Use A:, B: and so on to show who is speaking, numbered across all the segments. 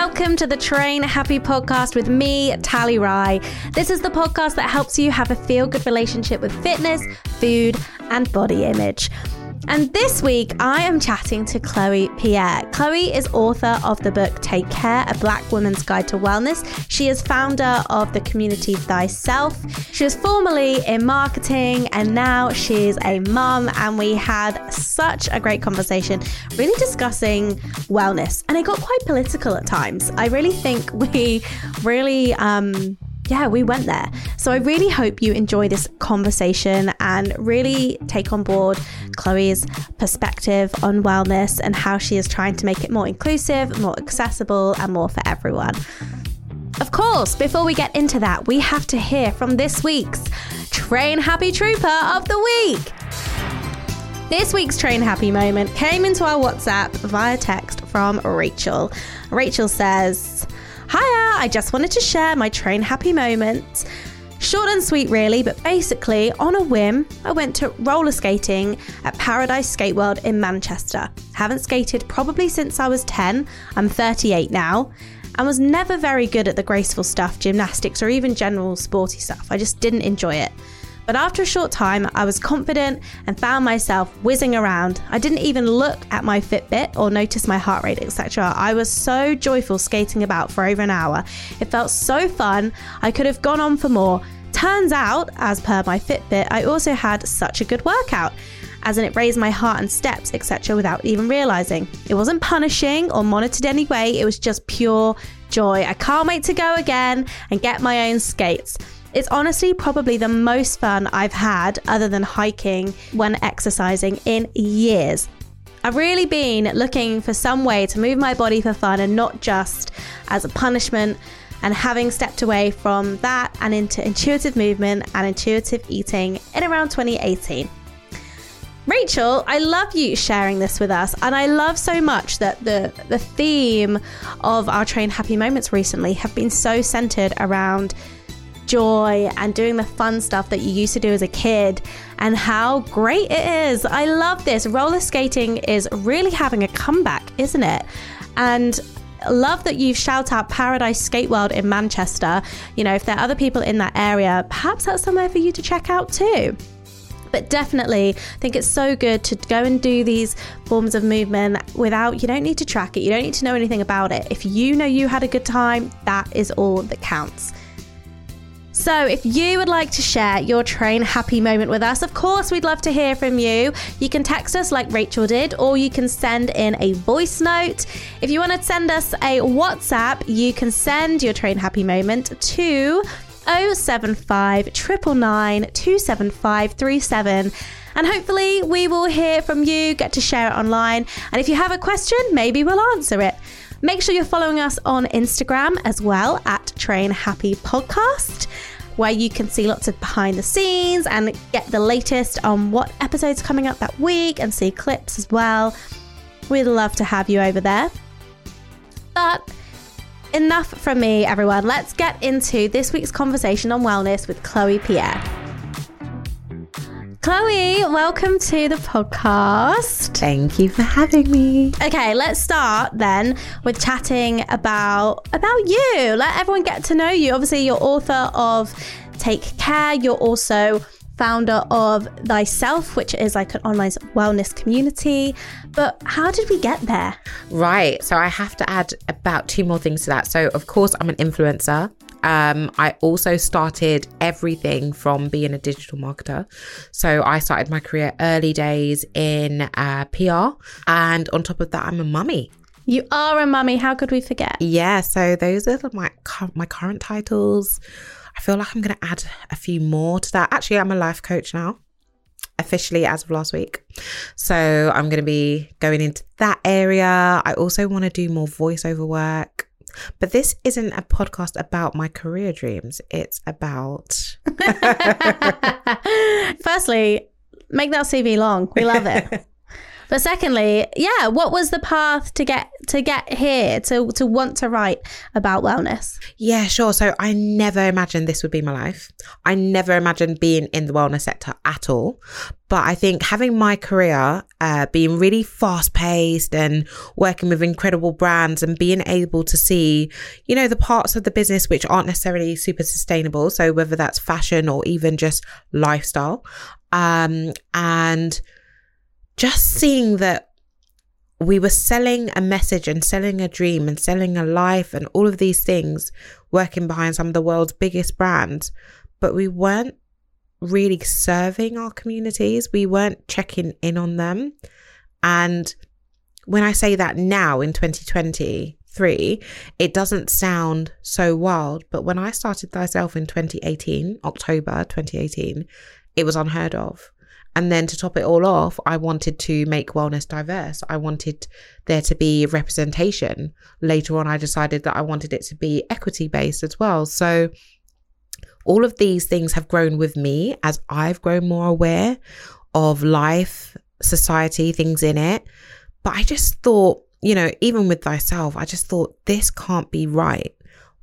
A: welcome to the Train Happy podcast with me, Tally Rye. This is the podcast that helps you have a feel good relationship with fitness, food, and body image. And this week, I am chatting to Chloe Pierre. Chloe is author of the book Take Care, A Black Woman's Guide to Wellness. She is founder of the community Thyself. She was formerly in marketing and now she's a mum. And we had such a great conversation, really discussing wellness. And it got quite political at times. I really think we really, um, yeah, we went there. So I really hope you enjoy this conversation and really take on board Chloe's perspective on wellness and how she is trying to make it more inclusive, more accessible, and more for everyone. Of course, before we get into that, we have to hear from this week's Train Happy Trooper of the Week. This week's Train Happy moment came into our WhatsApp via text from Rachel. Rachel says, Hiya, I just wanted to share my train happy moment. Short and sweet, really, but basically, on a whim, I went to roller skating at Paradise Skate World in Manchester. Haven't skated probably since I was 10, I'm 38 now, and was never very good at the graceful stuff, gymnastics, or even general sporty stuff. I just didn't enjoy it. But after a short time, I was confident and found myself whizzing around. I didn't even look at my Fitbit or notice my heart rate, etc. I was so joyful skating about for over an hour. It felt so fun, I could have gone on for more. Turns out, as per my Fitbit, I also had such a good workout. As in, it raised my heart and steps, etc., without even realizing. It wasn't punishing or monitored anyway, it was just pure joy. I can't wait to go again and get my own skates. It's honestly probably the most fun I've had, other than hiking, when exercising in years. I've really been looking for some way to move my body for fun and not just as a punishment. And having stepped away from that and into intuitive movement and intuitive eating in around 2018. Rachel, I love you sharing this with us, and I love so much that the the theme of our train happy moments recently have been so centered around joy and doing the fun stuff that you used to do as a kid and how great it is. I love this. Roller skating is really having a comeback, isn't it? And love that you've shout out Paradise Skate World in Manchester. You know, if there are other people in that area, perhaps that's somewhere for you to check out too. But definitely I think it's so good to go and do these forms of movement without, you don't need to track it, you don't need to know anything about it. If you know you had a good time, that is all that counts. So, if you would like to share your train happy moment with us, of course, we'd love to hear from you. You can text us like Rachel did, or you can send in a voice note. If you want to send us a WhatsApp, you can send your train happy moment to 075 999 27537. And hopefully, we will hear from you, get to share it online. And if you have a question, maybe we'll answer it. Make sure you're following us on Instagram as well at Train Happy Podcast, where you can see lots of behind the scenes and get the latest on what episodes coming up that week and see clips as well. We'd love to have you over there. But enough from me, everyone. Let's get into this week's conversation on wellness with Chloe Pierre. Chloe, welcome to the podcast.
B: Thank you for having me.
A: Okay, let's start then with chatting about about you. Let everyone get to know you. Obviously, you're author of Take Care. You're also founder of Thyself, which is like an online wellness community. But how did we get there?
B: Right. So I have to add about two more things to that. So, of course, I'm an influencer. Um, I also started everything from being a digital marketer. So I started my career early days in uh, PR. And on top of that, I'm a mummy.
A: You are a mummy. How could we forget?
B: Yeah. So those are my, my current titles. I feel like I'm going to add a few more to that. Actually, I'm a life coach now, officially as of last week. So I'm going to be going into that area. I also want to do more voiceover work. But this isn't a podcast about my career dreams. It's about.
A: Firstly, make that CV long. We love it. But secondly, yeah, what was the path to get to get here to to want to write about wellness?
B: Yeah, sure. So I never imagined this would be my life. I never imagined being in the wellness sector at all. But I think having my career uh, being really fast paced and working with incredible brands and being able to see, you know, the parts of the business which aren't necessarily super sustainable. So whether that's fashion or even just lifestyle, um, and just seeing that we were selling a message and selling a dream and selling a life and all of these things working behind some of the world's biggest brands, but we weren't really serving our communities. We weren't checking in on them. And when I say that now in 2023, it doesn't sound so wild. But when I started Thyself in 2018, October 2018, it was unheard of. And then to top it all off, I wanted to make wellness diverse. I wanted there to be representation. Later on, I decided that I wanted it to be equity based as well. So, all of these things have grown with me as I've grown more aware of life, society, things in it. But I just thought, you know, even with thyself, I just thought this can't be right.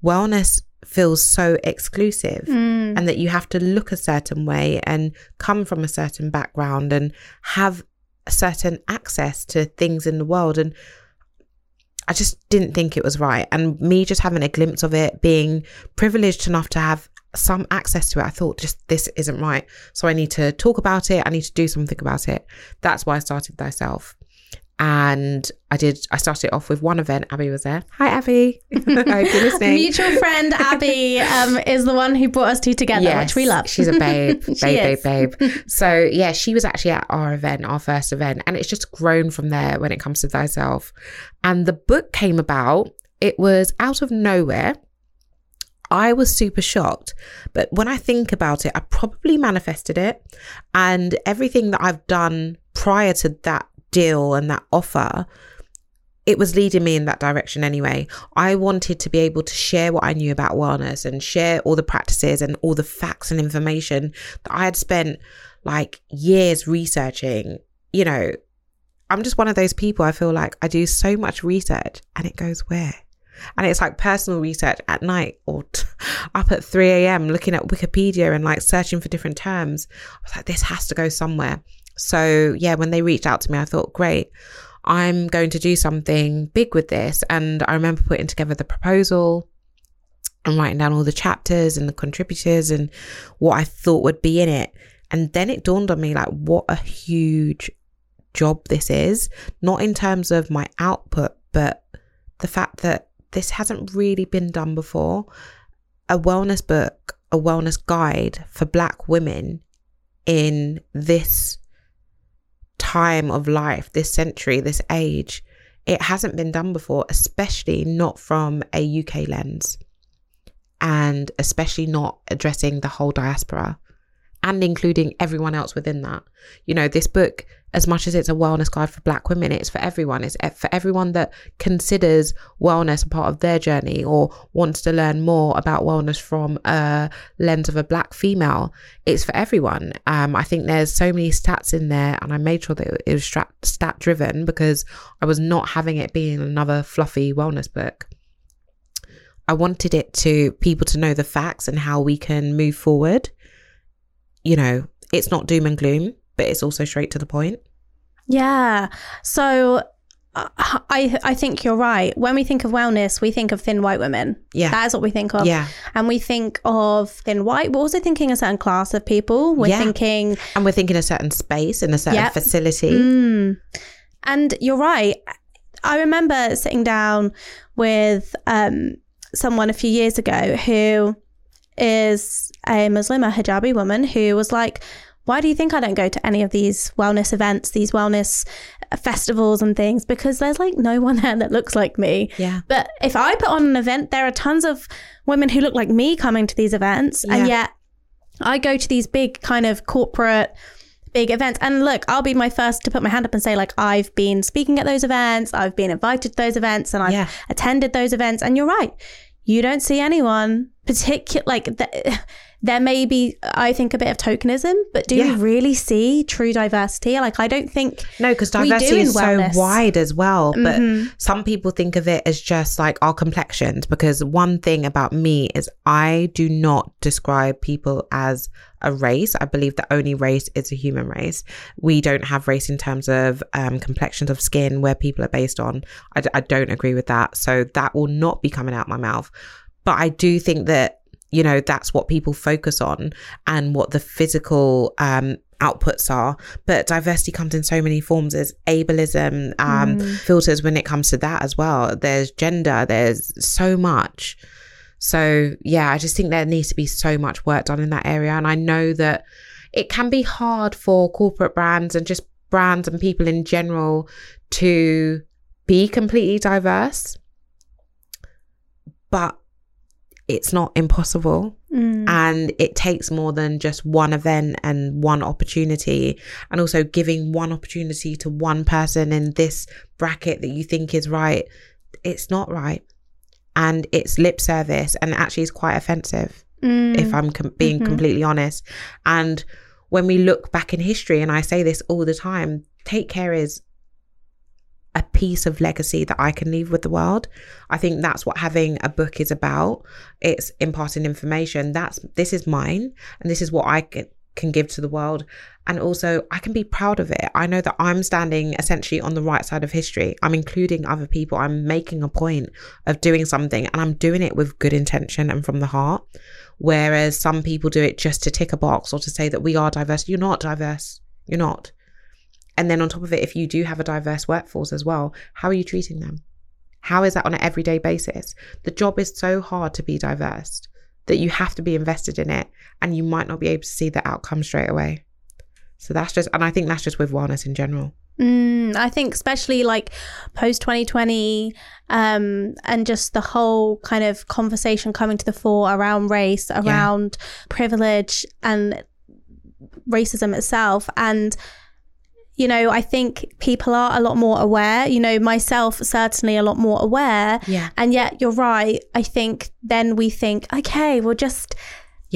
B: Wellness feels so exclusive
A: Mm.
B: and that you have to look a certain way and come from a certain background and have a certain access to things in the world. And I just didn't think it was right. And me just having a glimpse of it being privileged enough to have some access to it I thought just this isn't right. So I need to talk about it. I need to do something about it. That's why I started thyself and I did I started off with one event Abby was there hi Abby I hope you're listening
A: Mutual friend Abby um, is the one who brought us two together, which we love.
B: She's a babe, babe, babe,
A: is.
B: babe. So yeah, she was actually at our event, our first event, and it's just grown from there when it comes to thyself. And the book came about. It was out of nowhere. I was super shocked, but when I think about it, I probably manifested it, and everything that I've done prior to that deal and that offer it was leading me in that direction anyway. I wanted to be able to share what I knew about wellness and share all the practices and all the facts and information that I had spent like years researching. You know, I'm just one of those people I feel like I do so much research and it goes where? And it's like personal research at night or t- up at 3 a.m. looking at Wikipedia and like searching for different terms. I was like, this has to go somewhere. So, yeah, when they reached out to me, I thought, great. I'm going to do something big with this. And I remember putting together the proposal and writing down all the chapters and the contributors and what I thought would be in it. And then it dawned on me like, what a huge job this is, not in terms of my output, but the fact that this hasn't really been done before. A wellness book, a wellness guide for Black women in this time of life, this century, this age. It hasn't been done before, especially not from a UK lens, and especially not addressing the whole diaspora and including everyone else within that. You know, this book, as much as it's a wellness guide for Black women, it's for everyone. It's for everyone that considers wellness a part of their journey or wants to learn more about wellness from a lens of a Black female. It's for everyone. Um, I think there's so many stats in there, and I made sure that it was stat, stat driven because I was not having it being another fluffy wellness book. I wanted it to people to know the facts and how we can move forward you know, it's not doom and gloom, but it's also straight to the point.
A: Yeah. So uh, I I think you're right. When we think of wellness, we think of thin white women.
B: Yeah.
A: That is what we think of.
B: Yeah.
A: And we think of thin white. We're also thinking a certain class of people. We're
B: Yeah.
A: thinking
B: And we're thinking a certain space and a certain
A: Yep.
B: facility.
A: Mm. And you're right. I remember sitting down with um, someone a few years ago who is a Muslim, a hijabi woman, who was like, why do you think I don't go to any of these wellness events, these wellness festivals and things? Because there's like no one there that looks like me.
B: Yeah.
A: But if I put on an event, there are tons of women who look like me coming to these events.
B: Yeah.
A: And yet I go to these big kind of corporate big events. And look, I'll be my first to put my hand up and say, like, I've been speaking at those events, I've been invited to those events, and I've
B: Yeah.
A: attended those events. And you're right. You don't see anyone particular like th- there may be I think a bit of tokenism, but do
B: Yeah.
A: we really see true diversity? Like I don't think
B: No, because diversity is so wide as well. But
A: Mhm.
B: some people think of it as just like our complexions. Because one thing about me is I do not describe people as a race. I believe the only race is a human race. We don't have race in terms of um, complexions of skin where people are based on. I, d- I don't agree with that. So that will not be coming out my mouth. But I do think that you know that's what people focus on and what the physical um outputs are. But diversity comes in so many forms. There's ableism um filters when it comes to that as well. There's gender. There's so much. So yeah i just think there needs to be so much work done in that area. And i know that it can be hard for corporate brands and just brands and people in general to be completely diverse. But it's not impossible
A: Mm.
B: and it takes more than just one event and one opportunity and also giving one opportunity to one person in this bracket that you think is right it's not right and it's lip service and actually it's quite offensive
A: Mm.
B: if i'm com- being
A: Mhm.
B: completely honest and when we look back in history and i say this all the time take care is a piece of legacy that I can leave with the world. I think that's what having a book is about. It's imparting information. That's this is mine and this is what I can, can give to the world. And also I can be proud of it. I know that I'm standing essentially on the right side of history. I'm including other people. I'm making a point of doing something and I'm doing it with good intention and from the heart. Whereas some people do it just to tick a box or to say that we are diverse. You're not diverse. You're not. And then on top of it, if you do have a diverse workforce as well, how are you treating them? How is that on an everyday basis? The job is so hard to be diverse that you have to be invested in it and you might not be able to see the outcome straight away. So that's just, and I think that's just with wellness in general.
A: Mm, I think especially like post 2020 um, and just the whole kind of conversation coming to the fore around race, around privilege and racism itself. And, you know, I think people are a lot more aware, you know, myself certainly a lot more aware.
B: Yeah.
A: And yet you're right. I think then we think, okay, we'll just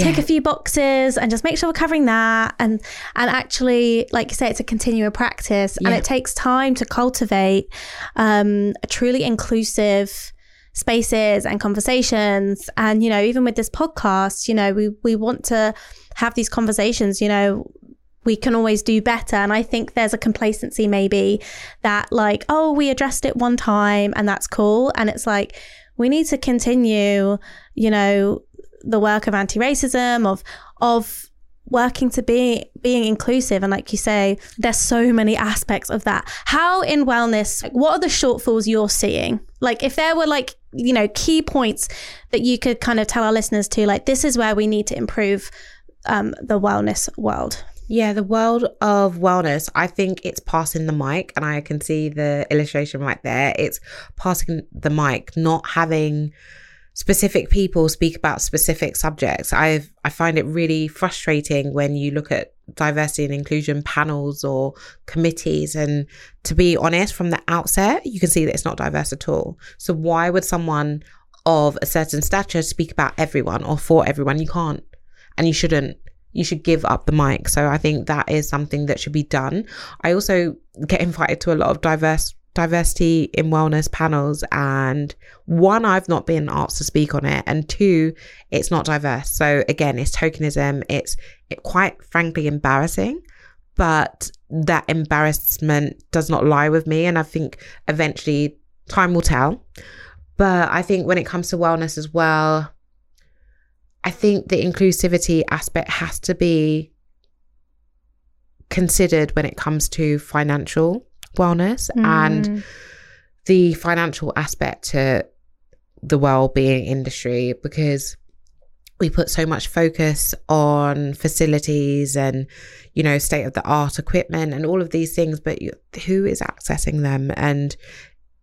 A: take a few boxes and just make sure we're covering that and and actually like you say it's a continual practice and it takes time to cultivate um a truly inclusive spaces and conversations and you know even with this podcast you know we we want to have these conversations you know we can always do better. And i think there's a complacency maybe that like oh we addressed it one time and that's cool. And it's like we need to continue you know the work of anti-racism of of working to be being inclusive. And like you say there's so many aspects of that. How in wellness like, what are the shortfalls you're seeing? Like if there were like you know key points that you could kind of tell our listeners to like this is where we need to improve um, the wellness world
B: Yeah, the world of wellness, I think it's passing the mic, and I can see the illustration right there. It's passing the mic, not having specific people speak about specific subjects. I've I find it really frustrating when you look at diversity and inclusion panels or committees and to be honest from the outset you can see that it's not diverse at all. So why would someone of a certain stature speak about everyone or for everyone? You can't and you shouldn't you should give up the mic. So I think that is something that should be done. I also get invited to a lot of diverse diversity in wellness panels and one I've not been asked to speak on it and two it's not diverse. So again, it's tokenism. It's it quite frankly embarrassing, but that embarrassment does not lie with me and I think eventually time will tell. But I think when it comes to wellness as well, I think the inclusivity aspect has to be considered when it comes to financial wellness and mm. the financial aspect to the well-being industry because we put so much focus on facilities and you know state of the art equipment and all of these things but you, who is accessing them? And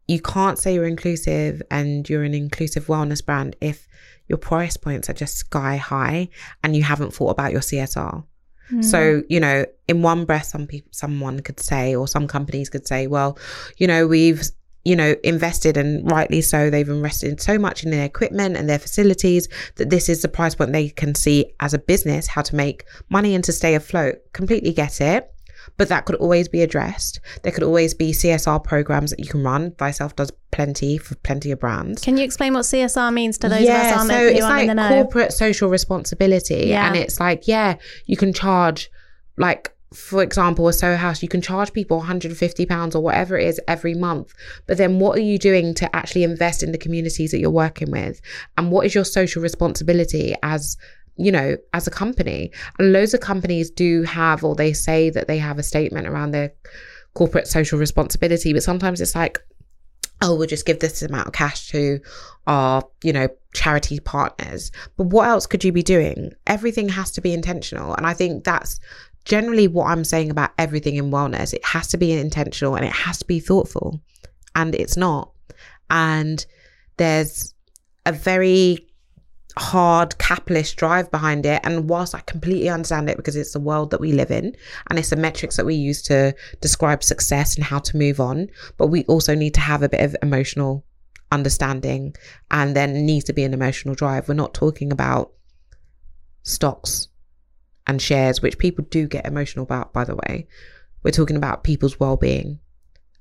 B: you can't say you're inclusive and you're an inclusive wellness brand if your price points are just sky high and you haven't thought about your CSR. Hmm. So, you know, in one breath, some people, someone could say, or some companies could say, well, you know, we've, you know, invested and rightly so, they've invested so much in their equipment and their facilities that this is the price point they can see as a business how to make money and to stay afloat. Completely get it. But that could always be addressed. There could always be CSR programs that you can run. Thyself does plenty for plenty of brands.
A: Can you explain what CSR means to those of us
B: so it's like
A: the know?
B: corporate social responsibility,
A: Yeah.
B: and it's like, yeah, you can charge, like for example, a Soho House, you can charge people 150 pounds or whatever it is every month. But then, what are you doing to actually invest in the communities that you're working with, and what is your social responsibility as you know, as a company. And loads of companies do have, or they say that they have a statement around their corporate social responsibility, but sometimes it's like, oh, we'll just give this amount of cash to our, you know, charity partners. But what else could you be doing? Everything has to be intentional. And I think that's generally what I'm saying about everything in wellness. It has to be intentional and it has to be thoughtful. And it's not. And there's a very hard capitalist drive behind it. And whilst I completely understand it because it's the world that we live in and it's the metrics that we use to describe success and how to move on, but we also need to have a bit of emotional understanding and then needs to be an emotional drive. We're not talking about stocks and shares, which people do get emotional about, by the way. We're talking about people's well being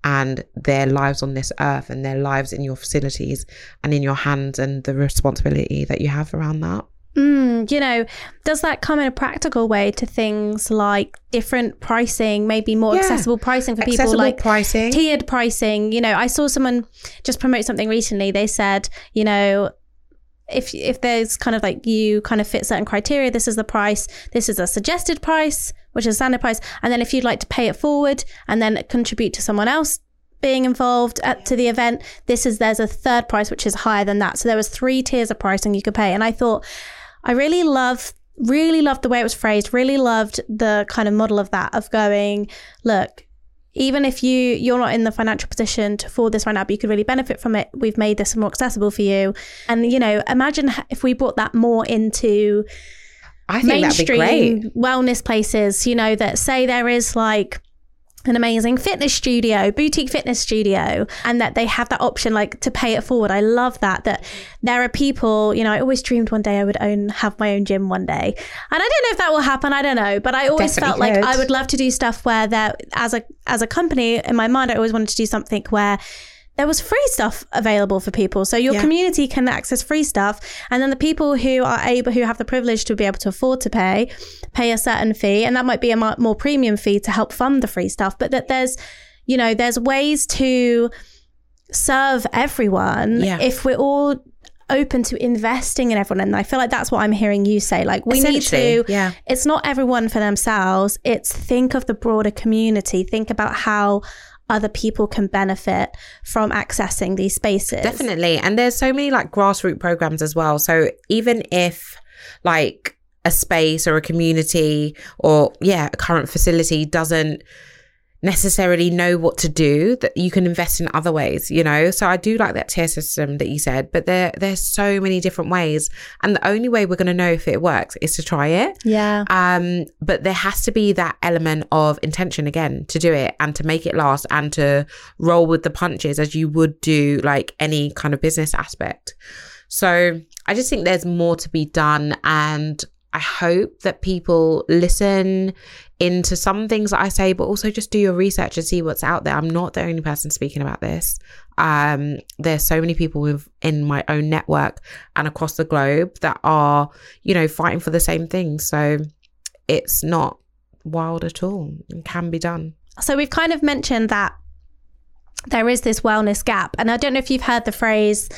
B: and their lives on this earth and their lives in your facilities and in your hands and the responsibility that you have around that.
A: Mm, you know, does that come in a practical way to things like different pricing, maybe more
B: Yeah.
A: accessible pricing for people, like
B: pricing.
A: tiered pricing? You know, I saw someone just promote something recently. They said, you know, if if there's kind of like you kind of fit certain criteria, this is the price. This is a suggested price, which is a standard price, and then if you'd like to pay it forward and then contribute to someone else being involved at, to the event, this is there's a third price which is higher than that. So there was three tiers of pricing you could pay, and I thought I really love really loved the way it was phrased. Really loved the kind of model of that of going look even if you you're not in the financial position to afford this right now but you could really benefit from it we've made this more accessible for you and you know imagine if we brought that more into
B: I think that'd be great.
A: mainstream wellness places you know that say there is like an amazing fitness studio, boutique fitness studio, and that they have that option like to pay it forward. I love that. That there are people, you know, I always dreamed one day I would own, have my own gym one day. And I don't know if that will happen. I don't know. But I always
B: Definitely
A: felt like. I would love to do stuff where there, as a, as a company in my mind, I always wanted to do something where there was free stuff available for people. So your
B: Yeah.
A: community can access free stuff. And then the people who are able, who have the privilege to be able to afford to pay, pay a certain fee. And that might be a more premium fee to help fund the free stuff. But that there's, you know, there's ways to serve everyone
B: Yeah.
A: if we're all open to investing in everyone. And I feel like that's what I'm hearing you say. Like we need to,
B: yeah.
A: it's not everyone for themselves. It's think of the broader community. Think about how other people can benefit from accessing these spaces.
B: Definitely. And there's so many like grassroots programs as well. So even if like a space or a community or yeah, a current facility doesn't necessarily know what to do that you can invest in other ways you know so i do like that tier system that you said but there there's so many different ways and the only way we're going to know if it works is to try it
A: Yeah.
B: um, but there has to be that element of intention again to do it and to make it last and to roll with the punches as you would do like any kind of business aspect. So I just think there's more to be done and I hope that people listen into some things that I say, but also just do your research and see what's out there. I'm not the only person speaking about this. Um, there's so many people with, in my own network and across the globe that are, you know, fighting for the same things. So it's not wild at all. It can be done.
A: So we've kind of mentioned that there is this wellness gap. And I don't know if you've heard the phrase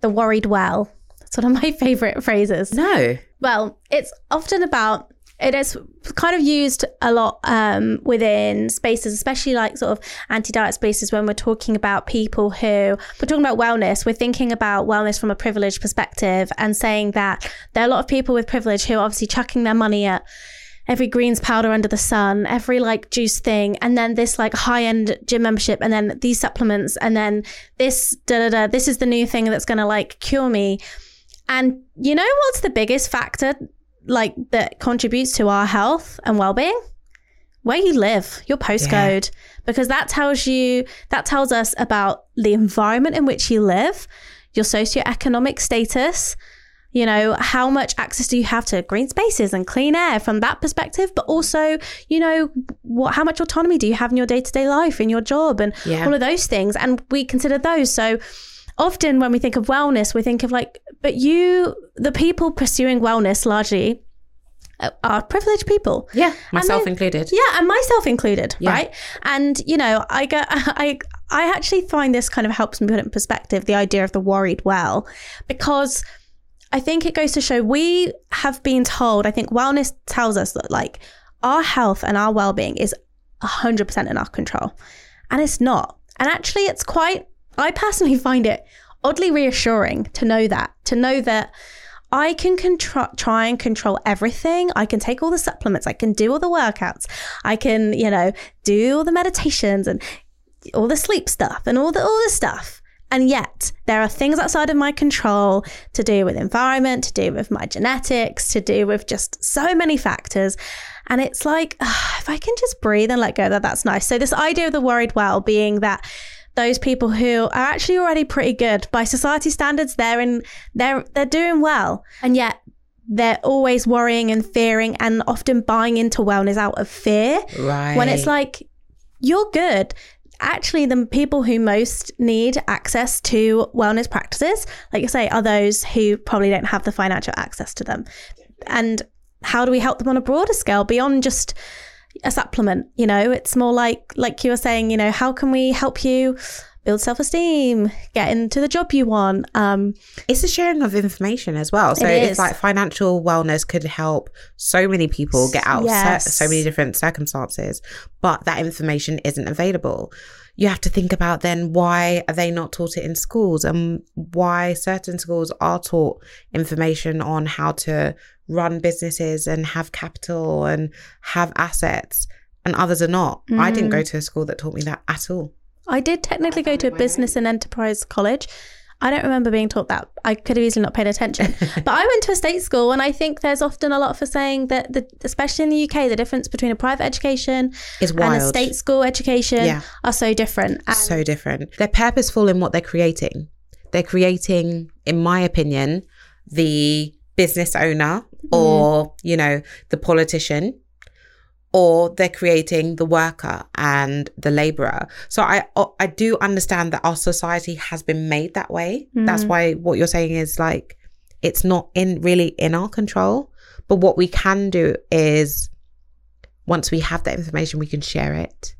A: the worried well. It's one of my favorite phrases.
B: No.
A: Well, it's often about it is kind of used a lot um, within spaces, especially like sort of anti-diet spaces when we're talking about people who we're talking about wellness. We're thinking about wellness from a privileged perspective and saying that there are a lot of people with privilege who are obviously chucking their money at every greens powder under the sun, every like juice thing, and then this like high end gym membership, and then these supplements, and then this da da da. This is the new thing that's gonna like cure me. And you know what's the biggest factor like that contributes to our health and well-being? Where you live, your postcode, because that tells you that tells us about the environment in which you live, your socioeconomic status, you know, how much access do you have to green spaces and clean air from that perspective, but also, you know, what how much autonomy do you have in your day-to-day life, in your job and
B: Yeah.
A: all of those things. And we consider those. So often when we think of wellness, we think of like, but you, the people pursuing wellness largely uh, are privileged people.
B: Yeah, myself
A: then-
B: included.
A: Yeah, and myself included,
B: Yeah.
A: right? And you know, I get, I, I actually find this kind of helps me put it in perspective the idea of the worried well, because I think it goes to show we have been told. I think wellness tells us that like our health and our well being is hundred percent in our control, and it's not. And actually, it's quite. I personally find it oddly reassuring to know that to know that I can control, try and control everything. I can take all the supplements. I can do all the workouts. I can, you know, do all the meditations and all the sleep stuff and all the all the stuff. And yet, there are things outside of my control to do with environment, to do with my genetics, to do with just so many factors. And it's like, ah, if I can just breathe and let go, that that's nice. So this idea of the worried well being that those people who are actually already pretty good by society standards, they're in, they're they're doing well, and yet they're always worrying and fearing and often buying into wellness out of fear.
B: Right.
A: When it's like, you're good. Actually, the people who most need access to wellness practices, like you say, are those who probably don't have the financial access to them. And how do we help them on a broader scale beyond just a supplement? You know, it's more like, like you were saying, you know, how can we help you build self esteem, get into the job you want? Um,
B: it's a sharing of information as well. So
A: It
B: it's like financial wellness could help so many people get out of
A: Yes.
B: cer- so many different circumstances, but that information isn't available. You have to think about then why are they not taught it in schools and why certain schools are taught information on how to run businesses and have capital and have assets and others are not. I didn't
A: Mm.
B: go to a school that taught me that at all.
A: I did technically go to a business and enterprise college. I don't remember being taught that. I could have easily not paid attention. but I went to a state school, and I think there's often a lot for saying that, the, especially in the UK, the difference between a private education
B: It's
A: and a state school education
B: Yeah.
A: are so different. And
B: so different. They're purposeful in what they're creating. They're creating, in my opinion, the business owner mm-hmm. or, you know, the politician, or they're creating the worker and the laborer. So I I do understand that our society has been made that way. That's why what you're saying is like it's not in really in our control. But what we can do is once we have that information, we can share it.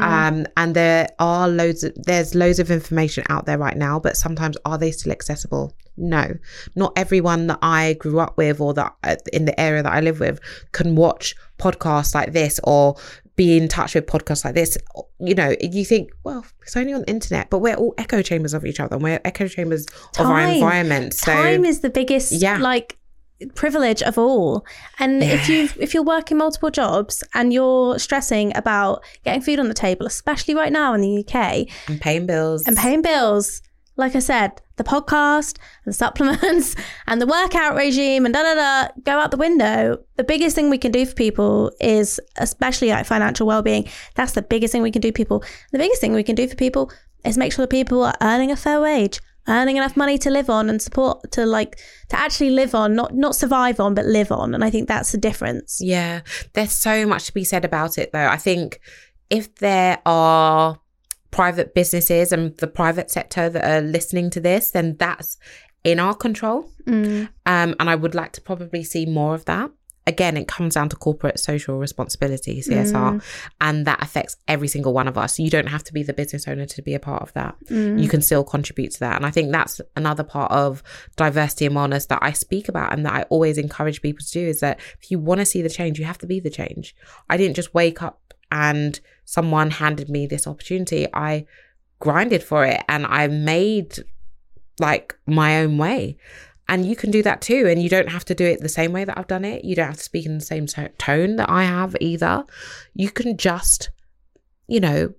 B: Um, and there are loads of, there's loads of information out there right now, but sometimes are they still accessible? No, not everyone that I grew up with or that uh, in the area that I live with can watch podcasts like this or be in touch with podcasts like this. You know, you think, well, it's only on the internet, but we're all echo chambers of each other and we're echo chambers of our environment. So
A: time is the biggest
B: Yeah.
A: like privilege of all and if you if you're working multiple jobs and you're stressing about getting food on the table especially right now in the UK
B: and paying bills
A: and paying bills. Like I said, the podcast and supplements and the workout regime and da da da go out the window. The biggest thing we can do for people is, especially like financial well being, that's the biggest thing we can do. People, the biggest thing we can do for people is make sure that people are earning a fair wage, earning enough money to live on and support to like to actually live on, not not survive on, but live on. And I think that's the difference.
B: Yeah, there's so much to be said about it, though. I think if there are private businesses and the private sector that are listening to this, then that's in our control. Mm. Um, and I would like to probably see more of that. again, it comes down to corporate social responsibility, CSR, mm. and that affects every single one of us. You don't have to be the business owner to be a part of that. Mm. You can still contribute to that. And I think that's another part of diversity and wellness that I speak about and that I always encourage people to do is that if you want to see the change, you have to be the change. I didn't just wake up and someone handed me this opportunity. I grinded for it and I made like my own way. And you can do that too. And you don't have to do it the same way that I've done it. You don't have to speak in the same to- tone that I have either. You can just, you know,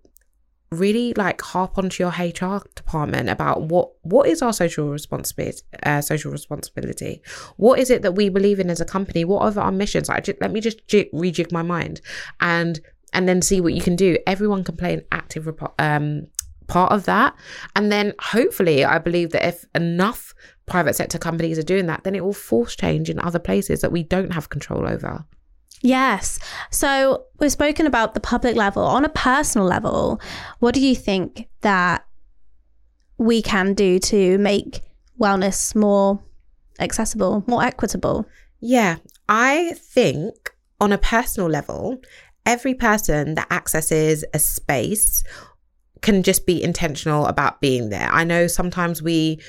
B: really like harp onto your HR department about what what is our social responsibility uh, social responsibility what is it that we believe in as a company what are our missions like ju- let me just jig, rejig my mind and and then see what you can do everyone can play an active um part of that and then hopefully i believe that if enough private sector companies are doing that then it will force change in other places that we don't have control over
A: Yes. So we've spoken about the public level. On a personal level, what do you think that we can do to make wellness more accessible, more equitable?
B: Yeah, I think on a personal level, every person that accesses a space can just be intentional about being there. I know sometimes we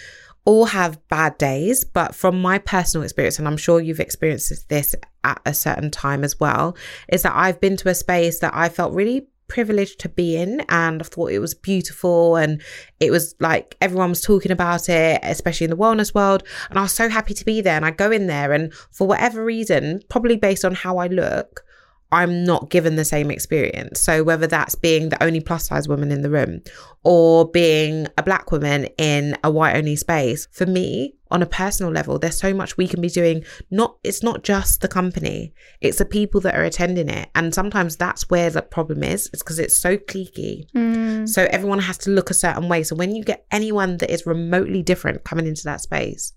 B: all have bad days, but from my personal experience, and I'm sure you've experienced this at a certain time as well, is that I've been to a space that I felt really privileged to be in and I thought it was beautiful and it was like everyone was talking about it, especially in the wellness world. And I was so happy to be there. And I go in there and for whatever reason, probably based on how I look, I'm not given the same experience. So whether that's being the only plus size woman in the room or being a black woman in a white only space, for me, on a personal level, there's so much we can be doing. Not it's not just the company, it's the people that are attending it. And sometimes that's where the problem is. It's because it's so cliquey. Mm. So everyone has to look a certain way. So when you get anyone that is remotely different coming into that space,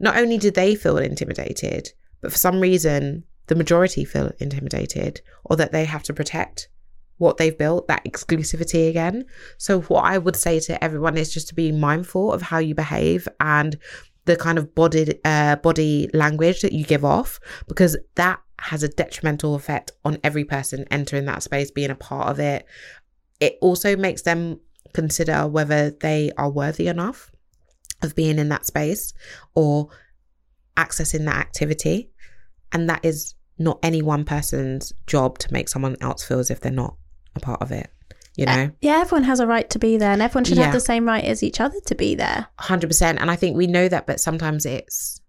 B: not only do they feel intimidated, but for some reason the majority feel intimidated or that they have to protect what they've built, that exclusivity again. So, what I would say to everyone is just to be mindful of how you behave and the kind of body uh, body language that you give off, because that has a detrimental effect on every person entering that space, being a part of it. It also makes them consider whether they are worthy enough of being in that space or accessing that activity. And that is not any one person's job to make someone else feel as if they're not a part of it, you know?
A: Eh, yeah, everyone has a right to be there and everyone should
B: Yeah.
A: have the same right as each other to be there.
B: 100% and i think we know that but sometimes it's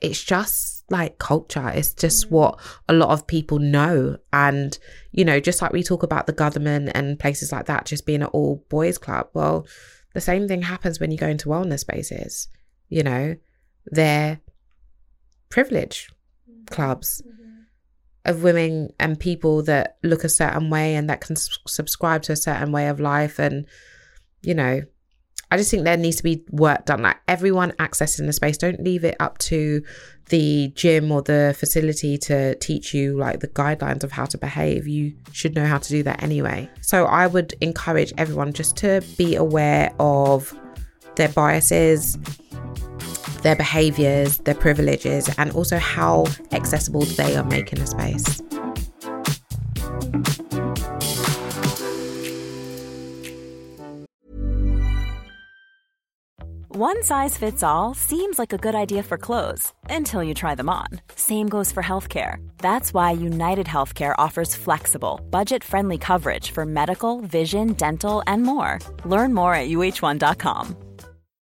B: it's just like culture. It's just mm. what a lot of people know. And you know just like we talk about the government and places like that just being an all boys club well the same thing happens when you go into wellness spaces you know? They're privilege mm. clubs mm-hmm. Of women and people that look a certain way and that can s- subscribe to a certain way of life and you know I just think there needs to be work done. Like everyone accessing the space, don't leave it up to the gym or the facility to teach you like the guidelines of how to behave. You should know how to do that anyway. So I would encourage everyone just to be aware of their biases, their behaviors, their privileges, and also how accessible they are making the space.
C: One size fits all seems like a good idea for clothes until you try them on. Same goes for healthcare. That's why United Healthcare offers flexible, budget friendly coverage for medical, vision, dental, and more. Learn more at uh1.com.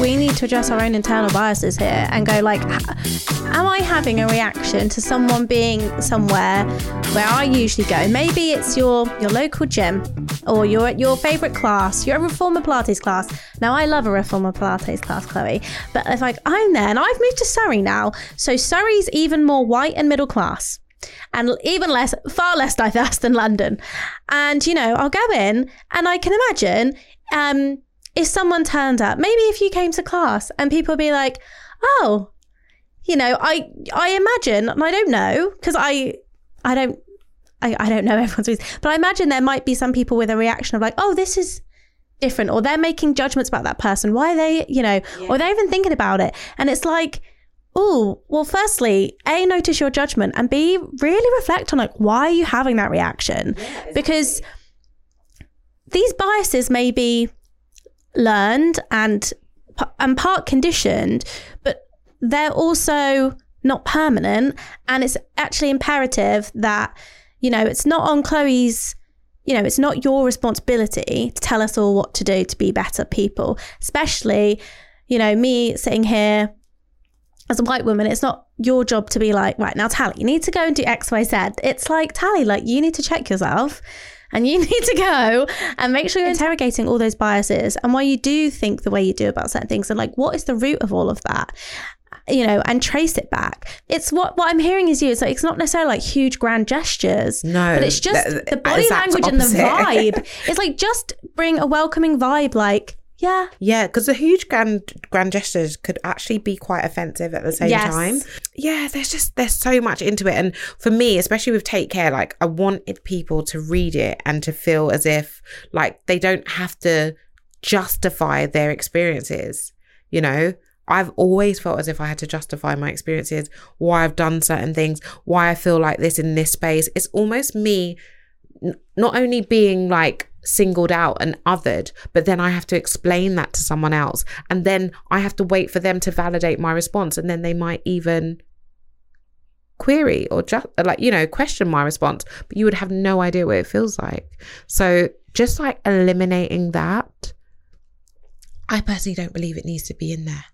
A: we need to address our own internal biases here and go like, am I having a reaction to someone being somewhere where I usually go? Maybe it's your your local gym or you're your favorite class. A reformer Pilates class. Now I love a reformer Pilates class, Chloe, but if like I'm there and I've moved to Surrey now, so Surrey's even more white and middle class and even less, far less diverse than London. And, you know, I'll go in and I can imagine um, if someone turned up, maybe if you came to class and people would be like, oh, you know, I I imagine, and I don't know, because I I don't I, I don't know everyone's reason, but I imagine there might be some people with a reaction of like, oh, this is different, or they're making judgments about that person. Why are they, you know, yeah. or they're even thinking about it. And it's like, oh, well, firstly, A, notice your judgment, and B, really reflect on like, why are you having that reaction? Yeah, exactly. Because these biases may be learned and and part conditioned, but they're also not permanent. And it's actually imperative that, you know, it's not on Chloe's, you know, it's not your responsibility to tell us all what to do to be better people, especially, you know, me sitting here as a white woman, it's not your job to be like, right, now, Tally, you need to go and do X, Y, Z. It's like, Tally, like, you need to check yourself and you need to go and make sure you're interrogating all those biases and why you do think the way you do about certain things and like, what is the root of all of that? you know, and trace it back. It's what what I'm hearing is you. It's like it's not necessarily like huge grand gestures.
B: No,
A: but it's just the, the body language opposite. and the vibe. it's like just bring a welcoming vibe. Like yeah.
B: Yeah, because the huge grand grand gestures could actually be quite offensive at the same yes. time. Yeah, there's just there's so much into it. And for me, especially with Take Care, like I wanted people to read it and to feel as if like they don't have to justify their experiences, you know? I've always felt as if I had to justify my experiences, why I've done certain things, why I feel like this in this space. It's almost me not only being like singled out and othered, but then I have to explain that to someone else. And then I have to wait for them to validate my response. And then they might even query or just like, you know, question my response, but you would have no idea what it feels like. So just like eliminating that, I personally don't believe it needs to be in there.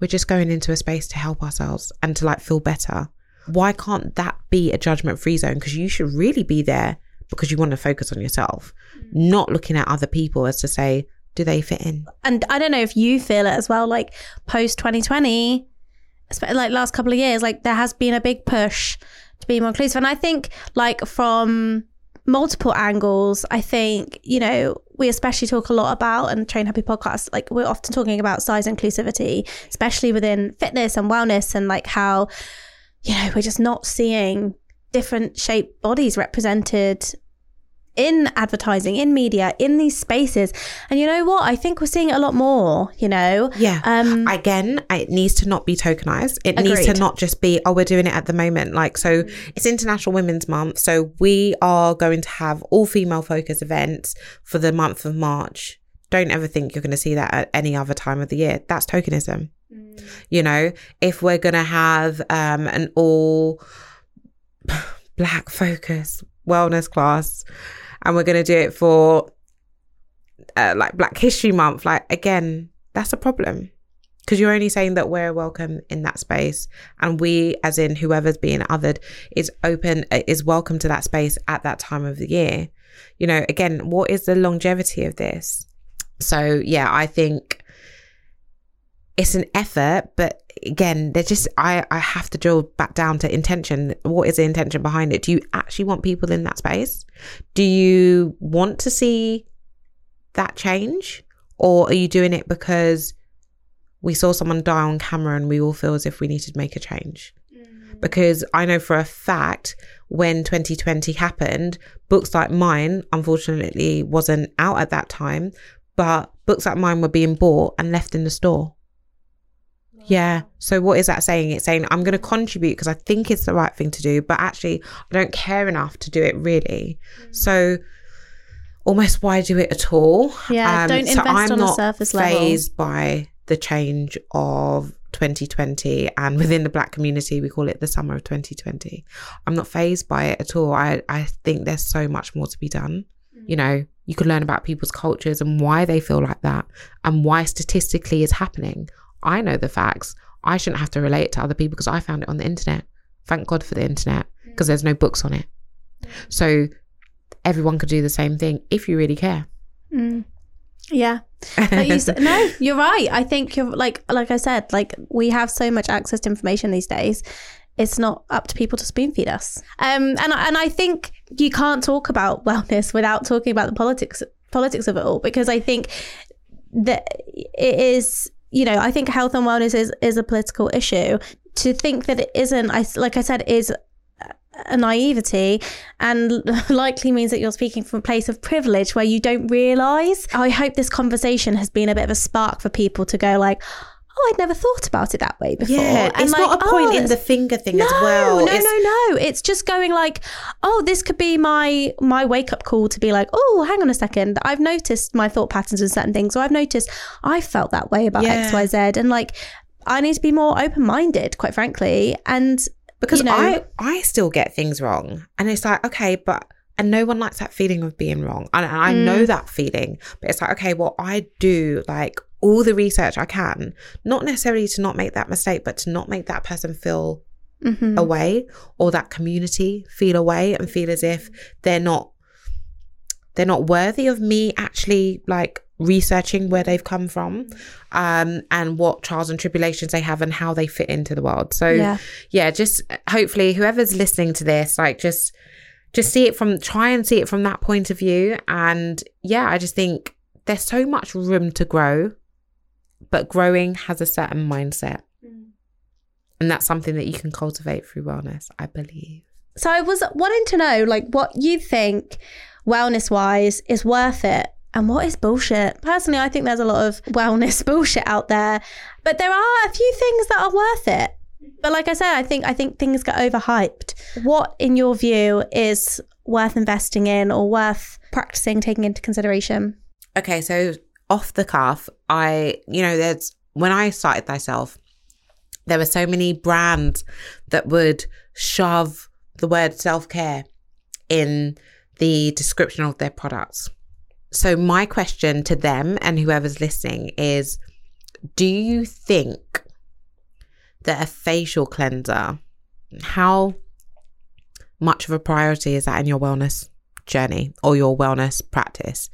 B: We're just going into a space to help ourselves and to like feel better. Why can't that be a judgment free zone? Because you should really be there because you want to focus on yourself, not looking at other people as to say, do they fit in?
A: And I don't know if you feel it as well, like post 2020, like last couple of years, like there has been a big push to be more inclusive. And I think, like, from multiple angles, I think, you know, we especially talk a lot about and Train Happy podcast, like, we're often talking about size inclusivity, especially within fitness and wellness, and like how, you know, we're just not seeing different shaped bodies represented in advertising, in media, in these spaces. And you know what? I think we're seeing it a lot more, you know?
B: Yeah. Um, Again, it needs to not be tokenized. It agreed. needs to not just be, oh, we're doing it at the moment. Like, so it's International Women's Month. So we are going to have all female focus events for the month of March. Don't ever think you're going to see that at any other time of the year. That's tokenism. Mm. You know, if we're going to have um, an all black focus wellness class, and we're going to do it for uh, like Black History Month, like again, that's a problem. Because you're only saying that we're welcome in that space and we as in whoever's being othered is open uh, is welcome to that space at that time of the year. You know again what is the longevity of this? So yeah i think it's an effort but again, they're just I I have to drill back down to intention. What is the intention behind it? Do you actually want people in that space? Do you want to see that change? Or are you doing it because we saw someone die on camera and we all feel as if we need to make a change? Mm. Because I know for a fact when 2020 happened, books like mine, unfortunately, wasn't out at that time, but books like mine were being bought and left in the store yeah. So what is that saying? It's saying I'm going to contribute because I think it's the right thing to do, but actually I don't care enough to do it really. Mm. So almost why do it at all?
A: Yeah. Um, don't invest so I'm on not a surface level.
B: Phased by the change of 2020 and within the black community we call it the summer of 2020 i'm not phased by it at all i i think there's so much more to be done mm. you know You can learn about people's cultures and why they feel like that and why statistically is happening. I know the facts. I shouldn't have to relate it to other people because I found it on the internet. Thank God for the internet because there's no books on it. So everyone could do the same thing if you really care.
A: Yeah. Like you said- no, you're right. I think you're like like I said, like we have so much access to information these days. It's not up to people to spoon feed us. Um, and and I think you can't talk about wellness without talking about the politics politics of it all because I think that it is you know I think health and wellness is is a political issue. To think that it isn't, I like I said, is a naivety and likely means that you're speaking from a place of privilege where you don't realize i hope this conversation has been a bit of a spark for people to go like oh i'd never thought about it that way before.
B: Yeah,
A: And
B: it's
A: like,
B: not a
A: oh,
B: point in the finger thing
A: no,
B: as well.
A: no
B: It's-
A: no no. It's just going like oh this could be my my wake up call to be like oh hang on a second. I've noticed my thought patterns and certain things or i've noticed i felt that way about
B: Yeah.
A: xyz and like i need to be more open minded quite frankly. And
B: because
A: you know,
B: I I still get things wrong, and it's like okay, but and no one likes that feeling of being wrong, and, and I
A: Mm.
B: know that feeling, but it's like okay, well I do like all the research I can, not necessarily to not make that mistake, but to not make that person feel
A: mhm.
B: away or that community feel away and feel as if they're not they're not worthy of me actually like researching where they've come from um and what trials and tribulations they have and how they fit into the world so
A: Yeah.
B: yeah just hopefully whoever's listening to this like just just see it from try and see it from that point of view and yeah i just think there's so much room to grow but growing has a certain mindset mm. and that's something that you can cultivate through wellness i believe
A: So I was wanting to know, like, what you think, wellness wise, is worth it, and what is bullshit. Personally, I think there's a lot of wellness bullshit out there, but there are a few things that are worth it. But like I said, I think I think things get overhyped. What, in your view, is worth investing in or worth practicing, taking into consideration?
B: okay so off the cuff i you know there's when i started thyself there were so many brands that would shove the word self-care in the description of their products. So my question to them and whoever's listening is do you think that a facial cleanser how much of a priority is that in your wellness journey or your wellness practice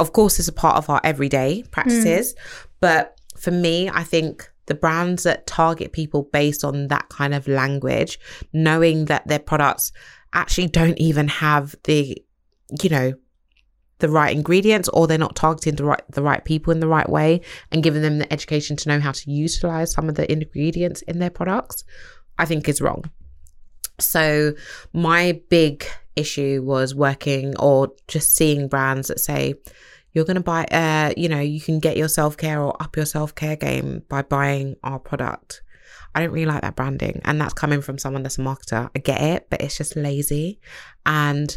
B: of course it's a part of our everyday practices mm. but for me i think the brands that target people based on that kind of language knowing that their products actually don't even have the you know the right ingredients or they're not targeting the right the right people in the right way and giving them the education to know how to utilize some of the ingredients in their products i think is wrong. So my big issue was working or just seeing brands that say you're going to buy uh you know you can get your self-care or up your self-care game by buying our product. I don't really like that branding and that's coming from someone that's a marketer. I get it but it's just lazy and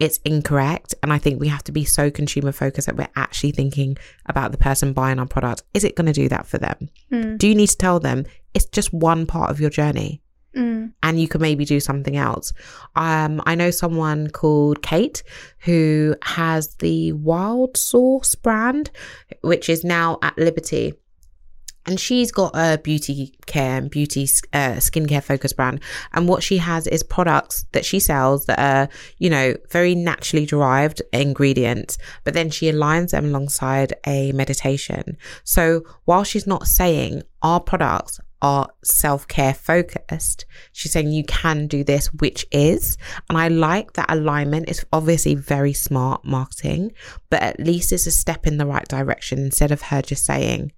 B: it's incorrect and i think we have to be so consumer focused that we're actually thinking about the person buying our product. Is it going to do that for them? Do you need to tell them? It's just one part of your journey and you can maybe do something else. Um, I know someone called Kate who has the Wild Source brand, which is now at Liberty. And she's got a beauty care and beauty uh, skincare focused brand. And what she has is products that she sells that are, you know, very naturally derived ingredients, but then she aligns them alongside a meditation. So while she's not saying our products are self care focused. She's saying you can do this, which is. And I like that alignment. It's obviously very smart marketing, but at least it's a step in the right direction instead of her just saying,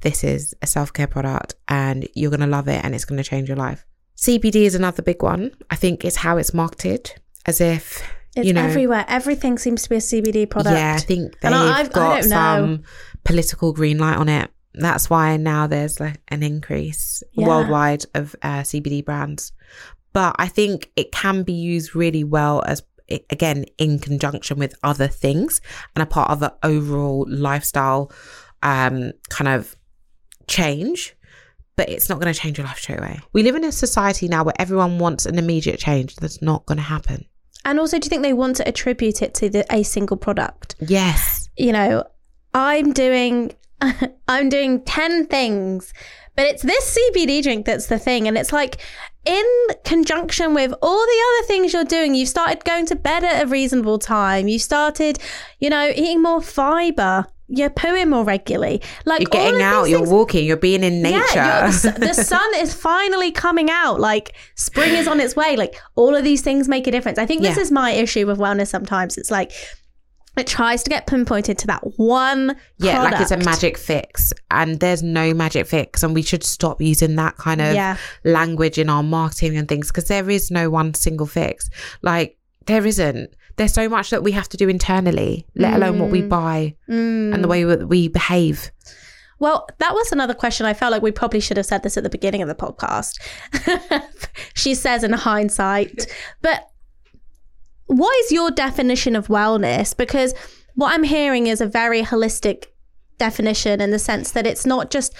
B: this is a self care product and you're going to love it and it's going to change your life. CBD is another big one. I think it's how it's marketed as if,
A: It's
B: you know,
A: everywhere. Everything seems to be a CBD product.
B: yeah, I think they've
A: I- I
B: got
A: know.
B: some political green light on it. That's why now there's like an increase
A: Yeah.
B: worldwide of uh, CBD brands. But I think it can be used really well as again in conjunction with other things and a part of an overall lifestyle um, kind of change. But it's not going to change your life straight away. We live in a society now where everyone wants an immediate change. That's not going to happen.
A: And also, do you think they want to attribute it to the, a single product?
B: Yes.
A: You know, I'm doing, I'm doing 10 things, but it's this CBD drink that's the thing. And it's like, in conjunction with all the other things you're doing, you've started going to bed at a reasonable time. You started, you know, eating more fiber. You're pooing more regularly. Like
B: You're
A: all
B: getting
A: of
B: out, you're
A: things-
B: walking, you're being in nature.
A: yeah, the sun is finally coming out. Like spring is on its way. Like all of these things make a difference. I think this
B: Yeah.
A: is my issue with wellness sometimes. It's like it tries to get pinpointed to that one
B: yeah, like it's a magic fix. And there's no magic fix. And we should stop using that kind of
A: Yeah.
B: language in our marketing and things because there is no one single fix. Like, there isn't. There's so much that we have to do internally, let alone what we
A: Mm.
B: buy and the way we behave.
A: Well, that was another question. I felt like we probably should have said this at the beginning of the podcast. she says in hindsight. But what is your definition of wellness? Because what I'm hearing is a very holistic definition in the sense that it's not just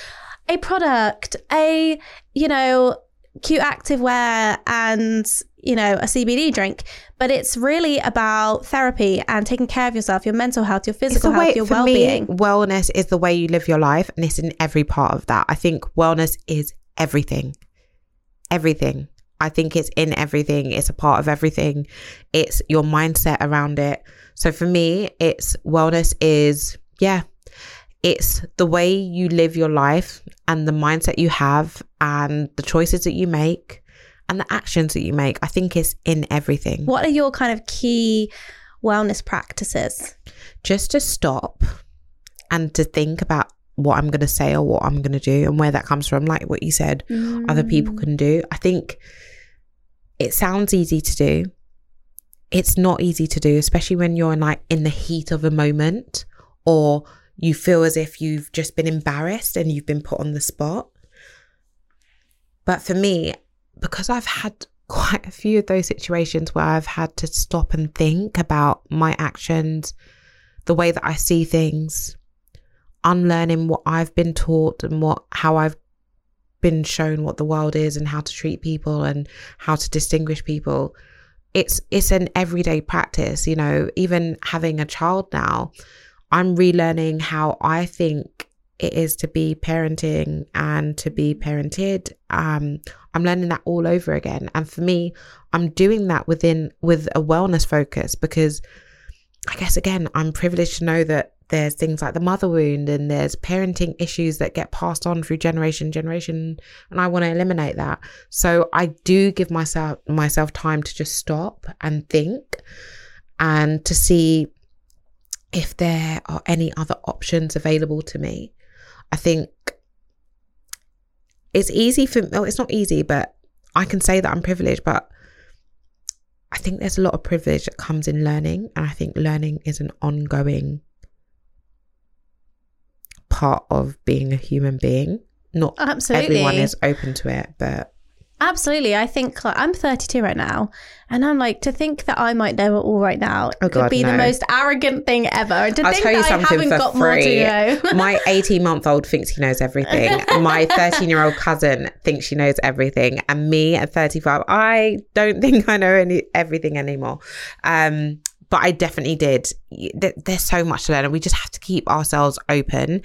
A: a product, a, you know, cute activewear and, you know, a CBD drink, but it's really about therapy and taking care of yourself, your mental health, your physical health,
B: way,
A: your
B: for
A: well-being.
B: wellness is the way you live your life and it's in every part of that. I think wellness is everything. Everything. I think it's in everything. It's a part of everything. It's your mindset around it. So for me, it's wellness is, yeah, it's the way you live your life and the mindset you have and the choices that you make and the actions that you make. I think it's in everything.
A: What are your kind of key wellness practices?
B: just to stop and to think about what I'm going to say or what I'm going to do and where that comes from, like what you said, other people mm. can do. I think it sounds easy to do. It's not easy to do, especially when you're in like in the heat of a moment or you feel as if you've just been embarrassed and you've been put on the spot. But for me, because I've had quite a few of those situations where I've had to stop and think about my actions, the way that I see things, unlearning what I've been taught and what how I've been shown what the world is and how to treat people and how to distinguish people. It's it's an everyday practice, you know, even having a child now, I'm relearning how I think it is to be parenting and to be parented. Um, I'm learning that all over again. And for me, I'm doing that within with a wellness focus because I guess again, I'm privileged to know that there's things like the mother wound and there's parenting issues that get passed on through generation generation and I want to eliminate that. So I do give myself myself time to just stop and think and to see if there are any other options available to me. I think it's easy for well, it's not easy, but I can say that I'm privileged, but I think there's a lot of privilege that comes in learning, and I think learning is an ongoing part of being a human being. Not
A: Absolutely.
B: everyone is open to it, but
A: Absolutely. I think like, I'm 32 right now, and I'm like, to think that I might know it all right now
B: Oh,
A: could
B: God,
A: be the most arrogant thing ever. And to
B: I'll
A: think
B: tell you
A: that I
B: something
A: haven't
B: for
A: got more to know.
B: My 18 month old thinks he knows everything. My 13 year old cousin thinks she knows everything. And me at 35, I don't think I know any everything anymore. Um, but I definitely did. There's so much to learn, and we just have to keep ourselves open.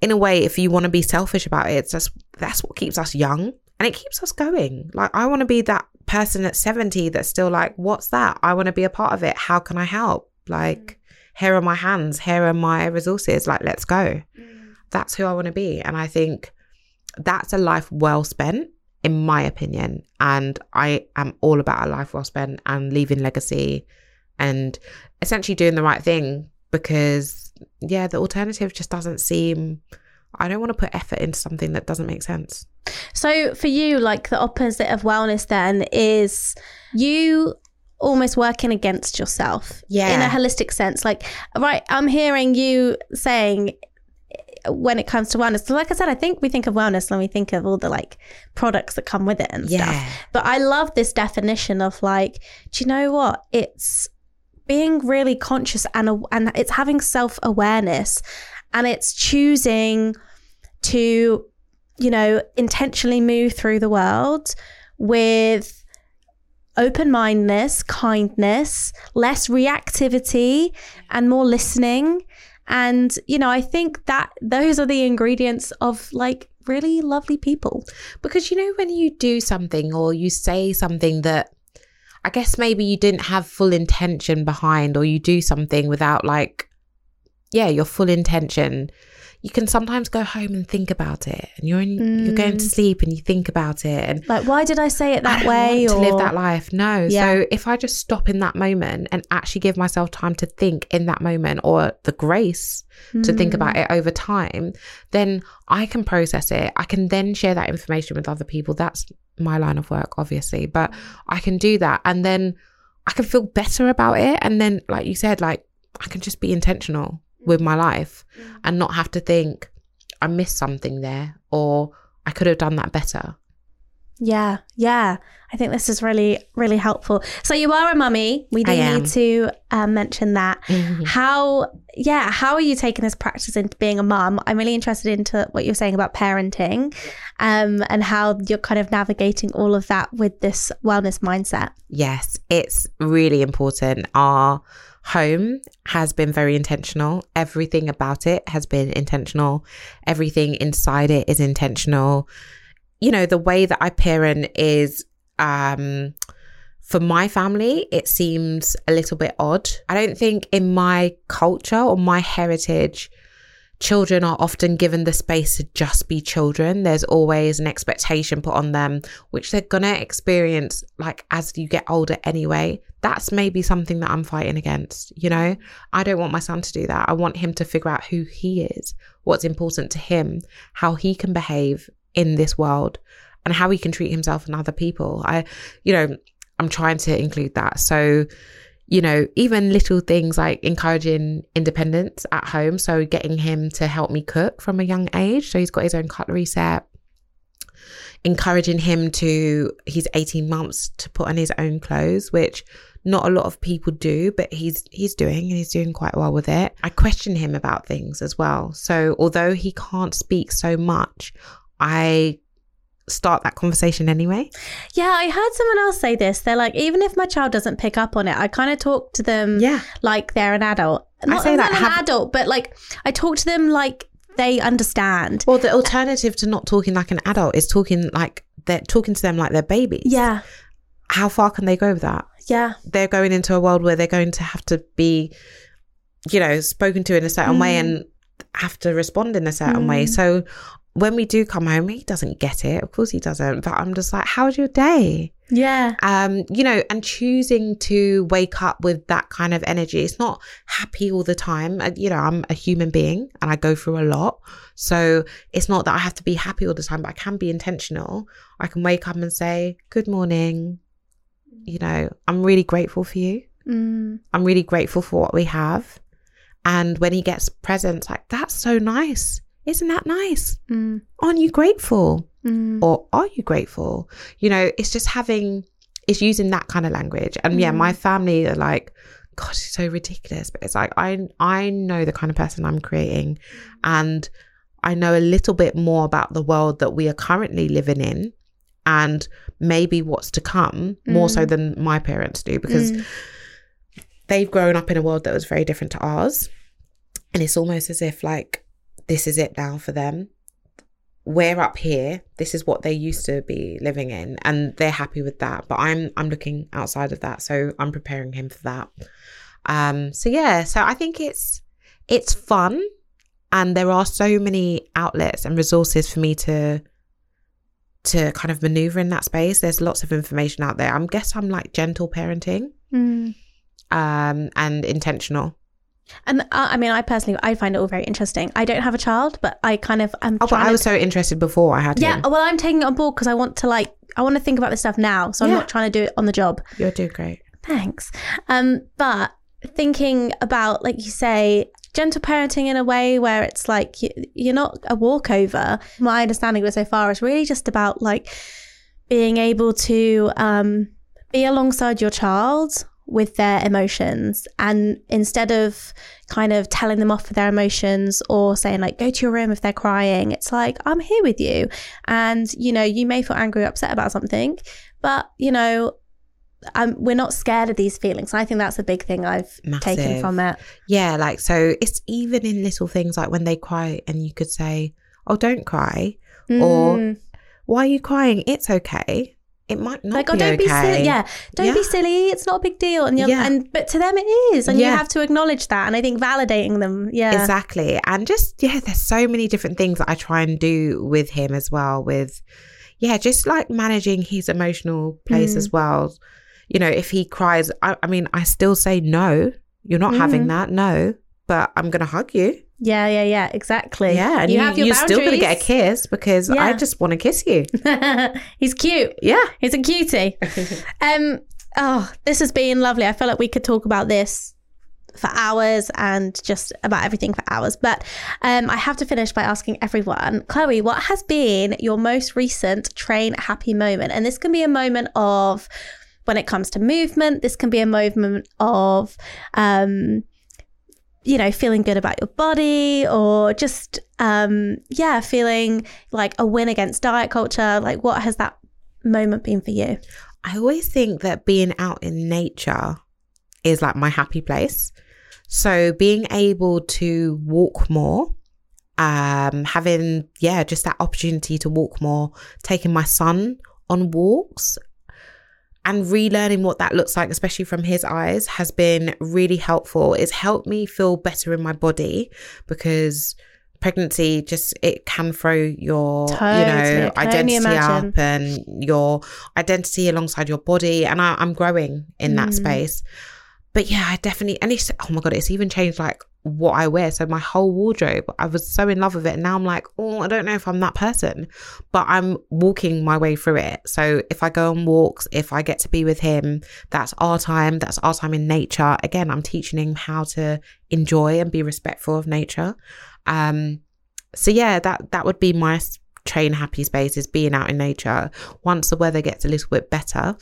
B: In a way, if you want to be selfish about it, it's just that's what keeps us young and it keeps us going. Like I want to be that person at 70 that's still like, what's that? I want to be a part of it. How can I help? Like, mm. here are my hands, here are my resources. Like, let's go. Mm. That's who I want to be. And I think that's a life well spent, in my opinion. And I am all about a life well spent and leaving legacy and essentially doing the right thing because, yeah, the alternative just doesn't seem. I don't want to put effort into something that doesn't make sense.
A: So for you, like the opposite of wellness then is you almost working against yourself.
B: Yeah.
A: In a holistic sense. Like, right, I'm hearing you saying when it comes to wellness. So like I said, I think we think of wellness when we think of all the like products that come with it and
B: Yeah.
A: stuff. But I love this definition of like, do you know what? It's being really conscious and and it's having self-awareness and it's choosing to you know intentionally move through the world with open mindedness, kindness, less reactivity, and more listening. And, you know, I think that those are the ingredients of like really lovely people.
B: Because you know, when you do something or you say something that I guess maybe you didn't have full intention behind, or you do something without like, yeah, your full intention. You can sometimes go home and think about it, and you're in, you're going to sleep and you think about it, and
A: Like, why did I say it that way? or
B: to live that life. No.
A: Yeah.
B: So if I just stop in that moment and actually give myself time to think in that moment or the grace to think
A: Mm.
B: about it over time, then I can process it. I can then share that information with other people. That's my line of work, obviously, but I can do that. And then I can feel better about it. And then, like you said, like I can just be intentional with my life mm. and not have to think I missed something there or I could have done that better.
A: Yeah, yeah. I think this is really, really helpful. So you are a mummy. We do need to um, mention that. How, yeah, how are you taking this practice into being a mum? I'm really interested into what you're saying about parenting, um, and how you're kind of navigating all of that with this wellness mindset.
B: Yes, it's really important. Our home has been very intentional. Everything about it has been intentional. Everything inside it is intentional. You know, the way that I parent is um for my family, it seems a little bit odd. I don't think in my culture or my heritage, children are often given the space to just be children. There's always an expectation put on them, which they're going to experience like as you get older anyway. That's maybe something that I'm fighting against. You know, I don't want my son to do that. I want him to figure out who he is, what's important to him, how he can behave in this world, and how he can treat himself and other people. I, you know, I'm trying to include that. So, you know, even little things like encouraging independence at home. So, getting him to help me cook from a young age. So, he's got his own cutlery set. Encouraging him to, he's 18 months to put on his own clothes, which not a lot of people do, but he's he's doing and he's doing quite well with it. I question him about things as well. So although he can't speak so much, I start that conversation anyway.
A: Yeah, I heard someone else say this. They're like, even if my child doesn't pick up on it, I kind of talk to them
B: Yeah.
A: like they're an adult. Not,
B: say that,
A: an
B: have-
A: adult, but like I talk to them like they understand.
B: Well, the alternative to not talking like an adult is talking like they're talking to them like they're babies.
A: Yeah,
B: How far can they go with that?
A: yeah,
B: They're going into a world where they're going to have to be, you know, spoken to in a certain way mm. and have to respond in a certain way. Mm. So when we do come home, he doesn't get it. Of course he doesn't. But I'm just like, how's your day?
A: yeah.
B: um you know and choosing to wake up with that kind of energy it's not happy all the time Uh, you know i'm a human being and i go through a lot so it's not that i have to be happy all the time but i can be intentional i can wake up and say good morning you know i'm really grateful for you
A: Mm,
B: i'm really grateful for what we have and when he gets presents like that's so nice isn't that nice
A: mm,
B: aren't you grateful
A: mm.
B: or are you grateful? You know, it's just having, it's using that kind of language. And yeah, my family are like, God, it's so ridiculous. But it's like, I, I know the kind of person I'm creating and I know a little bit more about the world that we are currently living in and maybe what's to come more so than my parents do because they've grown up in a world that was very different to ours. And it's almost as if like, this is it now for them. We're up here. This is what they used to be living in and they're happy with that. But i'm i'm looking outside of that so i'm preparing him for that. Um so yeah so i think it's it's fun and there are so many outlets and resources for me to to kind of maneuver in that space. There's lots of information out there. I'm guess i'm like gentle parenting
A: Mm.
B: um and intentional
A: And uh, I mean, I personally, I find it all very interesting. I don't have a child, but I kind of am.
B: oh but i
A: to-
B: was so interested before i had
A: yeah.
B: him
A: Well, I'm taking it on board because I want to like, I want to think about this stuff now. So I'm not trying to do it on the job.
B: you're doing great
A: Thanks. Um, but thinking about, like you say, gentle parenting in a way where it's like you, you're not a walkover. My understanding of it so far is really just about like being able to um, be alongside your child with their emotions and instead of kind of telling them off for their emotions or saying like go to your room if they're crying it's like i'm here with you and you know you may feel angry or upset about something but you know um, we're not scared of these feelings. I think that's a big thing I've taken from it.
B: Yeah, like so it's even in little things like when they cry and you could say, "Oh, don't cry," or
A: Mm.
B: "Why are you crying? It's okay." It might not
A: like,
B: be
A: oh, don't
B: okay.
A: be silly. Yeah, don't be silly. It's not a big deal. And you're,
B: Yeah.
A: and but to them it is, and you have to acknowledge that. And I think validating them, yeah,
B: Exactly. And just, yeah, there's so many different things that I try and do with him as well. With, yeah, just like managing his emotional place
A: Mm.
B: as well. You know, if he cries, I, I mean, I still say, no, you're not
A: Mm-hmm.
B: having that. No, but I'm going to hug you.
A: Yeah, yeah, yeah, exactly.
B: Yeah. And
A: you,
B: you,
A: have your
B: you're still going to get a kiss because I just want to kiss you.
A: He's cute.
B: Yeah.
A: He's a cutie. um, oh, this has been lovely. I feel like we could talk about this for hours and just about everything for hours. But um, I have to finish by asking everyone, Chloe, what has been your most recent train happy moment? And this can be a moment of when it comes to movement. This can be a moment of, um, you know, feeling good about your body or just, um, yeah, feeling like a win against diet culture. Like, what has that moment been for you?
B: I always think that being out in nature is like my happy place. So being able to walk more, um, having yeah, just that opportunity to walk more, taking my son on walks and relearning what that looks like, especially from his eyes, has been really helpful. It's helped me feel better in my body because pregnancy just it can throw your
A: Totally.
B: you know identity up and your identity alongside your body and I, i'm growing in that
A: Mm.
B: space but yeah i definitely and it's oh my god it's even changed like what i wear. So my whole wardrobe i was so in love with it. And now i'm like oh i don't know if i'm that person but i'm walking my way through it. So if i go on walks if i get to be with him that's our time. That's our time in nature. Again i'm teaching him how to enjoy and be respectful of nature. Um so yeah that that would be my train happy space is being out in nature. Once the weather gets a little bit better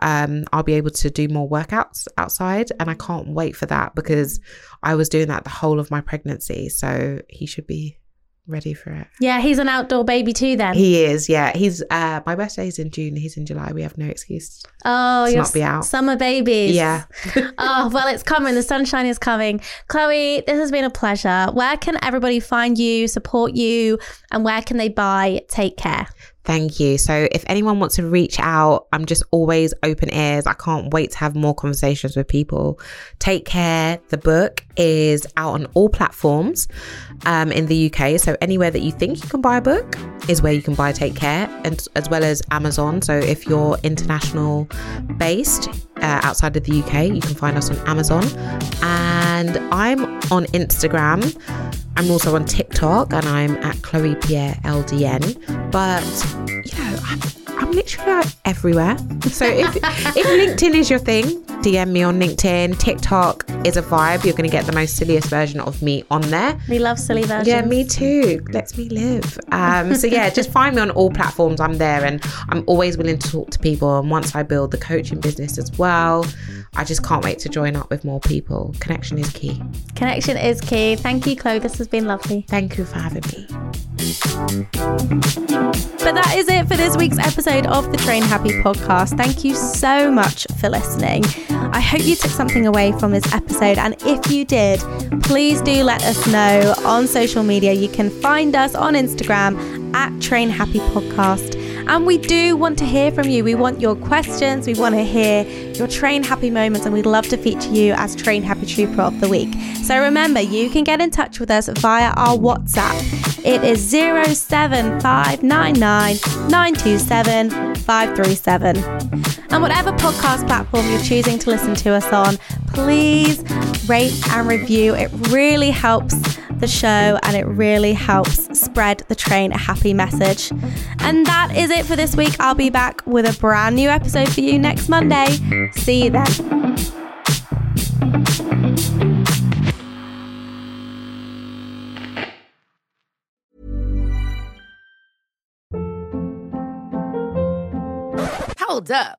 B: um i'll be able to do more workouts outside and i can't wait for that because i was doing that the whole of my pregnancy so he should be ready for it
A: Yeah, he's an outdoor baby too. Then.
B: he is yeah he's uh my birthday's in june he's in july we have no excuse
A: oh,
B: to
A: your
B: not be out.
A: summer babies.
B: yeah
A: oh well, it's coming. The sunshine is coming. Chloe, this has been a pleasure. Where can everybody find you, support you, and where can they buy Take Care?
B: Thank you. So, if anyone wants to reach out, I'm just always open ears. I can't wait to have more conversations with people. Take Care, the book is out on all platforms um, in the UK. So, anywhere that you think you can buy a book is where you can buy Take Care, and as well as Amazon. So, if you're international based uh, outside of the UK, you can find us on Amazon. And I'm on Instagram. I'm also on TikTok and I'm at Chloe Pierre LDN. But you know, I'm, I'm literally like everywhere. So if if LinkedIn is your thing, DM me on LinkedIn. TikTok is a vibe. You're going to get the most silliest version of me on there.
A: We love silly versions.
B: Yeah, me too. Let's me live. Um, so yeah, just find me on all platforms. I'm there, and I'm always willing to talk to people. And once I build the coaching business as well, I just can't wait to join up with more people. Connection is key.
A: Connection is key. Thank you, Chloe. This has been lovely.
B: Thank you for having me.
A: But that is it for this week's episode of the Train Happy podcast. Thank you so much for listening. I hope you took something away from this episode. And if you did, please do let us know on social media. You can find us on Instagram at Train Happy Podcast. And we do want to hear from you. We want your questions. We want to hear your train happy moments. And we'd love to feature you as Train Happy Trooper of the Week. So remember, you can get in touch with us via our WhatsApp. It is 07599 927 537. And whatever podcast platform you're choosing to listen to us on, please rate and review. It really helps the show and it really helps spread the train happy message. And that is it for this week. I'll be back with a brand new episode for you next Monday. See you then.
D: Hold up.